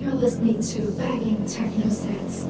You're listening to Bagging Techno Sets.